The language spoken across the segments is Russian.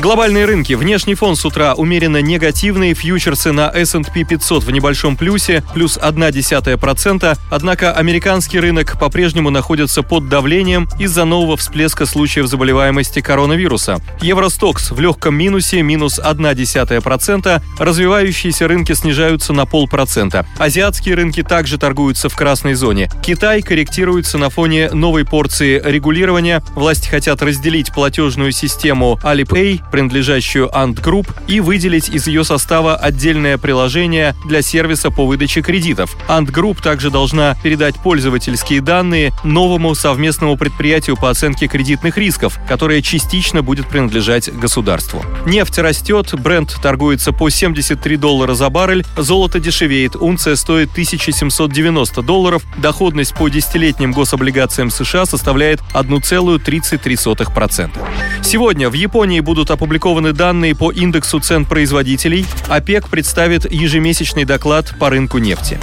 Глобальные рынки. Внешний фон с утра умеренно негативный. Фьючерсы на S&P 500 в небольшом плюсе, плюс 0,1%. Однако американский рынок по-прежнему находится под давлением из-за нового всплеска случаев заболеваемости коронавируса. Евростокс в легком минусе, минус 0,1%. Развивающиеся рынки снижаются на полпроцента. Азиатские рынки также торгуются в красной зоне. Китай корректируется на фоне новой порции регулирования. Власти хотят разделить платежную систему Alipay принадлежащую Ant Group, и выделить из ее состава отдельное приложение для сервиса по выдаче кредитов. Ant Group также должна передать пользовательские данные новому совместному предприятию по оценке кредитных рисков, которое частично будет принадлежать государству. Нефть растет, бренд торгуется по 73 доллара за баррель, золото дешевеет, унция стоит 1790 долларов, доходность по десятилетним гособлигациям США составляет 1,33%. Сегодня в Японии будут опубликованы данные по индексу цен производителей. ОПЕК представит ежемесячный доклад по рынку нефти.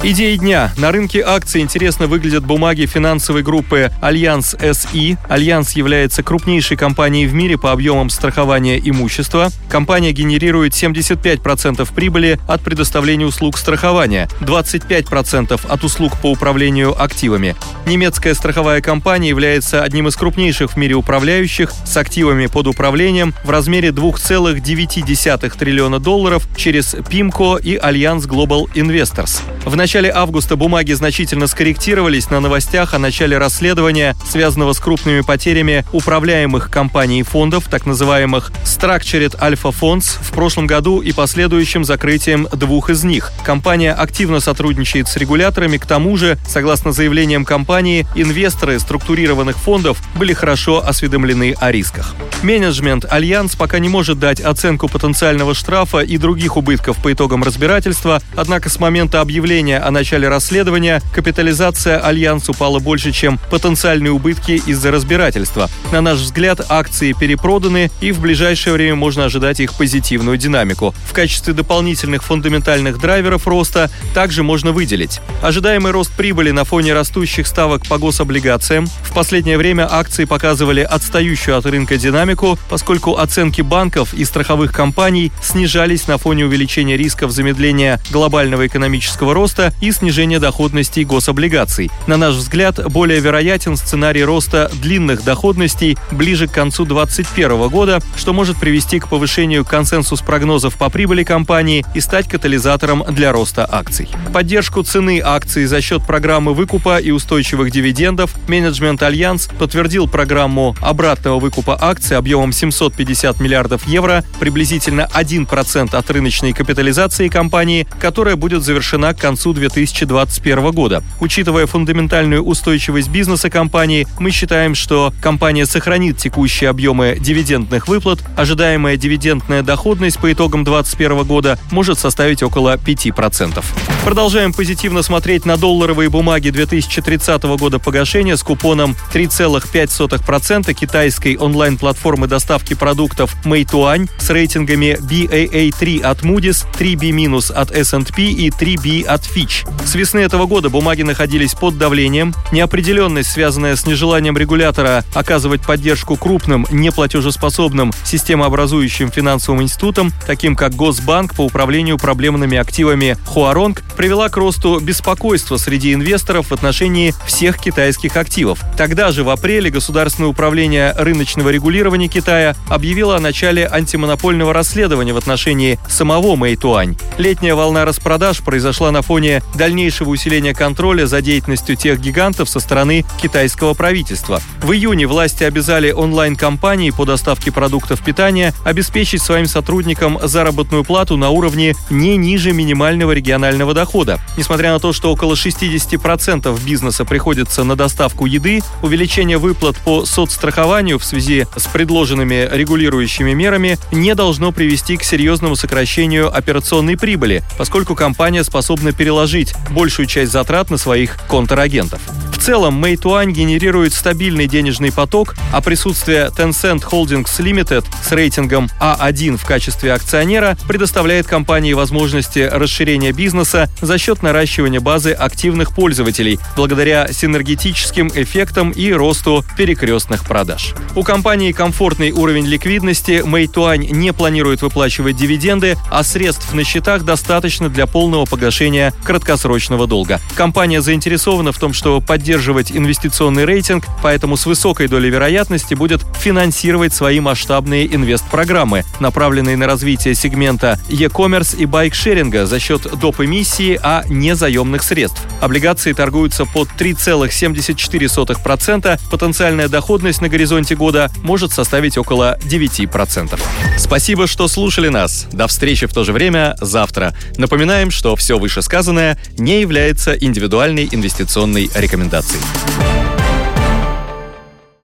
Идеи дня. На рынке акций интересно выглядят бумаги финансовой группы Allianz SE. Allianz является крупнейшей компанией в мире по объемам страхования имущества. Компания генерирует 75% прибыли от предоставления услуг страхования, 25% от услуг по управлению активами. Немецкая страховая компания является одним из крупнейших в мире управляющих с активами под управлением в размере 2,9 триллиона долларов через PIMCO и Allianz Global Investors. В августа бумаги значительно скорректировались на новостях о начале расследования, связанного с крупными потерями управляемых компаний и фондов, так называемых Structured Alpha Funds, в прошлом году и последующим закрытием двух из них. Компания активно сотрудничает с регуляторами, к тому же, согласно заявлениям компании, инвесторы структурированных фондов были хорошо осведомлены о рисках. Менеджмент Allianz пока не может дать оценку потенциального штрафа и других убытков по итогам разбирательства, однако с момента объявления о начале расследования капитализация Allianz упала больше, чем потенциальные убытки из-за разбирательства. На наш взгляд, акции перепроданы, и в ближайшее время можно ожидать их позитивную динамику. В качестве дополнительных фундаментальных драйверов роста также можно выделить ожидаемый рост прибыли на фоне растущих ставок по гособлигациям. В последнее время акции показывали отстающую от рынка динамику, поскольку оценки банков и страховых компаний снижались на фоне увеличения рисков замедления глобального экономического роста и снижение доходностей гособлигаций. На наш взгляд, более вероятен сценарий роста длинных доходностей ближе к концу 2021 года, что может привести к повышению консенсус прогнозов по прибыли компании и стать катализатором для роста акций. Поддержку цены акций за счет программы выкупа и устойчивых дивидендов менеджмент Allianz подтвердил программу обратного выкупа акций объемом 750 миллиардов евро, приблизительно 1% от рыночной капитализации компании, которая будет завершена к концу 2021 года. Учитывая фундаментальную устойчивость бизнеса компании, мы считаем, что компания сохранит текущие объемы дивидендных выплат. Ожидаемая дивидендная доходность по итогам 2021 года может составить около 5%. Продолжаем позитивно смотреть на долларовые бумаги 2030 года погашения с купоном 3,5% китайской онлайн-платформы доставки продуктов Meituan с рейтингами BAA3 от Moody's, 3B- от S&P и 3B от Fitch. Fitch. С весны этого года бумаги находились под давлением. Неопределенность, связанная с нежеланием регулятора оказывать поддержку крупным, неплатежеспособным системообразующим финансовым институтам, таким как Госбанк по управлению проблемными активами Хуаронг, привела к росту беспокойства среди инвесторов в отношении всех китайских активов. Тогда же в апреле Государственное управление рыночного регулирования Китая объявило о начале антимонопольного расследования в отношении самого Мэйтуань. Летняя волна распродаж произошла на фоне дальнейшего усиления контроля за деятельностью тех гигантов со стороны китайского правительства. В июне власти обязали онлайн-компании по доставке продуктов питания обеспечить своим сотрудникам заработную плату на уровне не ниже минимального регионального дохода. Несмотря на то, что около 60% бизнеса приходится на доставку еды, увеличение выплат по соцстрахованию в связи с предложенными регулирующими мерами не должно привести к серьезному сокращению операционной прибыли, поскольку компания способна переложить большую часть затрат на своих контрагентов В целом, Meituan генерирует стабильный денежный поток, а присутствие Tencent Holdings Limited с рейтингом А1 в качестве акционера предоставляет компании возможности расширения бизнеса за счет наращивания базы активных пользователей благодаря синергетическим эффектам и росту перекрестных продаж. У компании комфортный уровень ликвидности, Meituan не планирует выплачивать дивиденды, а средств на счетах достаточно для полного погашения краткосрочного долга. Компания заинтересована в том, что поддерживать инвестиционный рейтинг, поэтому с высокой долей вероятности будет финансировать свои масштабные инвестпрограммы, направленные на развитие сегмента e-commerce и байк-шеринга за счет доп. эмиссии, а не заемных средств. Облигации торгуются под 3,74%, потенциальная доходность на горизонте года может составить около 9%. Спасибо, что слушали нас. До встречи в то же время завтра. Напоминаем, что все вышесказанное не является индивидуальной инвестиционной рекомендацией. komunikacji.